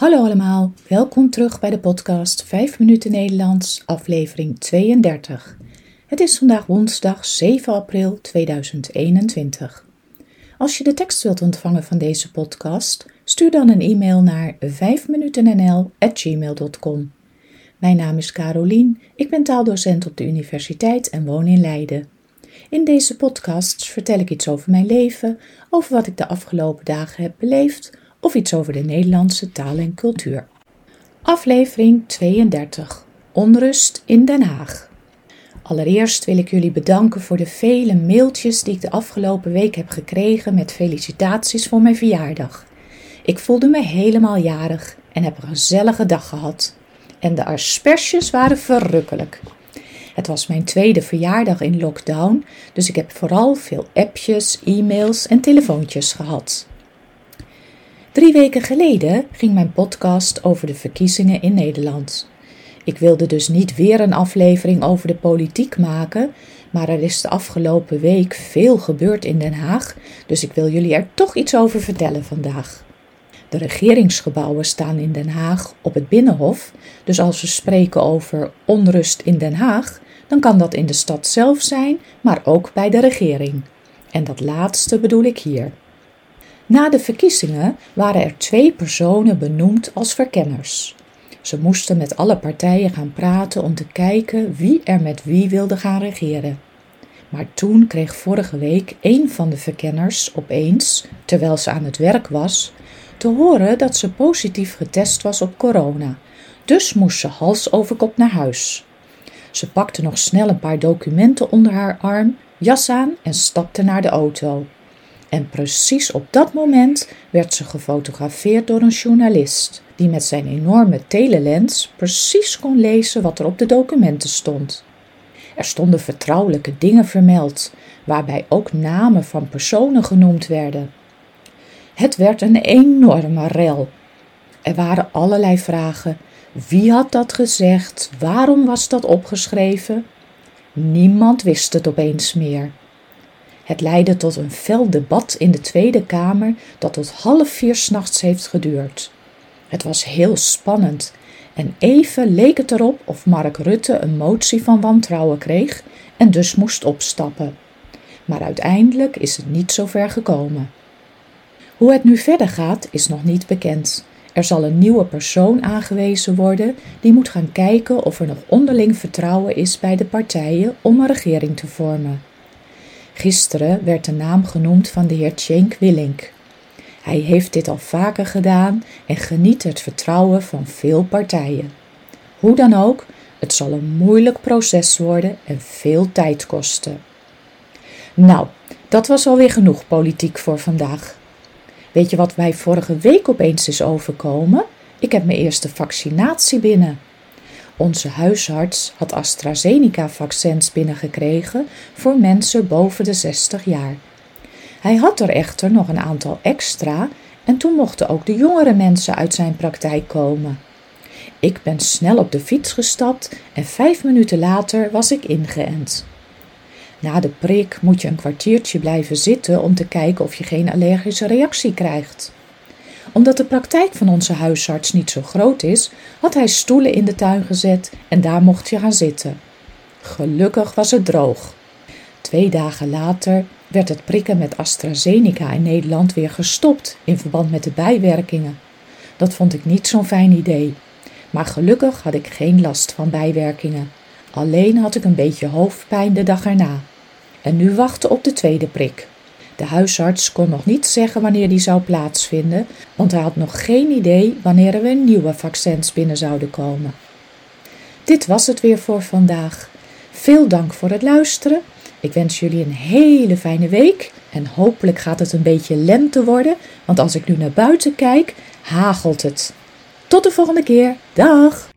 Hallo allemaal, welkom terug bij de podcast 5 minuten Nederlands, aflevering 32. Het is vandaag woensdag 7 april 2021. Als je de tekst wilt ontvangen van deze podcast, stuur dan een e-mail naar 5minutennl@gmail.com. Mijn naam is Carolien, ik ben taaldocent op de universiteit en woon in Leiden. In deze podcasts vertel ik iets over mijn leven, over wat ik de afgelopen dagen heb beleefd of iets over de Nederlandse taal en cultuur. Aflevering 32 Onrust in Den Haag. Allereerst wil ik jullie bedanken voor de vele mailtjes die ik de afgelopen week heb gekregen met felicitaties voor mijn verjaardag. Ik voelde me helemaal jarig en heb een gezellige dag gehad. En de asperges waren verrukkelijk. Het was mijn tweede verjaardag in lockdown, dus ik heb vooral veel appjes, e-mails en telefoontjes gehad. Drie weken geleden ging mijn podcast over de verkiezingen in Nederland. Ik wilde dus niet weer een aflevering over de politiek maken, maar er is de afgelopen week veel gebeurd in Den Haag, dus ik wil jullie er toch iets over vertellen vandaag. De regeringsgebouwen staan in Den Haag op het Binnenhof, dus als we spreken over onrust in Den Haag, dan kan dat in de stad zelf zijn, maar ook bij de regering. En dat laatste bedoel ik hier. Na de verkiezingen waren er twee personen benoemd als verkenners. Ze moesten met alle partijen gaan praten om te kijken wie er met wie wilde gaan regeren. Maar toen kreeg vorige week een van de verkenners opeens, terwijl ze aan het werk was, te horen dat ze positief getest was op corona. Dus moest ze hals over kop naar huis. Ze pakte nog snel een paar documenten onder haar arm, jas aan en stapte naar de auto. En precies op dat moment werd ze gefotografeerd door een journalist, die met zijn enorme telelens precies kon lezen wat er op de documenten stond. Er stonden vertrouwelijke dingen vermeld, waarbij ook namen van personen genoemd werden. Het werd een enorme rel. Er waren allerlei vragen. Wie had dat gezegd? Waarom was dat opgeschreven? Niemand wist het opeens meer. Het leidde tot een fel debat in de Tweede Kamer dat tot half vier s'nachts heeft geduurd. Het was heel spannend en even leek het erop of Mark Rutte een motie van wantrouwen kreeg en dus moest opstappen. Maar uiteindelijk is het niet zo ver gekomen. Hoe het nu verder gaat is nog niet bekend. Er zal een nieuwe persoon aangewezen worden die moet gaan kijken of er nog onderling vertrouwen is bij de partijen om een regering te vormen. Gisteren werd de naam genoemd van de heer Cenk Willink. Hij heeft dit al vaker gedaan en geniet het vertrouwen van veel partijen. Hoe dan ook, het zal een moeilijk proces worden en veel tijd kosten. Nou, dat was alweer genoeg politiek voor vandaag. Weet je wat mij vorige week opeens is overkomen? Ik heb mijn eerste vaccinatie binnen. Onze huisarts had AstraZeneca-vaccins binnengekregen voor mensen boven de 60 jaar. Hij had er echter nog een aantal extra en toen mochten ook de jongere mensen uit zijn praktijk komen. Ik ben snel op de fiets gestapt en vijf minuten later was ik ingeënt. Na de prik moet je een kwartiertje blijven zitten om te kijken of je geen allergische reactie krijgt omdat de praktijk van onze huisarts niet zo groot is, had hij stoelen in de tuin gezet en daar mocht je gaan zitten. Gelukkig was het droog. Twee dagen later werd het prikken met AstraZeneca in Nederland weer gestopt in verband met de bijwerkingen. Dat vond ik niet zo'n fijn idee. Maar gelukkig had ik geen last van bijwerkingen. Alleen had ik een beetje hoofdpijn de dag erna. En nu wachten op de tweede prik. De huisarts kon nog niet zeggen wanneer die zou plaatsvinden, want hij had nog geen idee wanneer er nieuwe vaccins binnen zouden komen. Dit was het weer voor vandaag. Veel dank voor het luisteren. Ik wens jullie een hele fijne week en hopelijk gaat het een beetje lente worden, want als ik nu naar buiten kijk, hagelt het. Tot de volgende keer. Dag!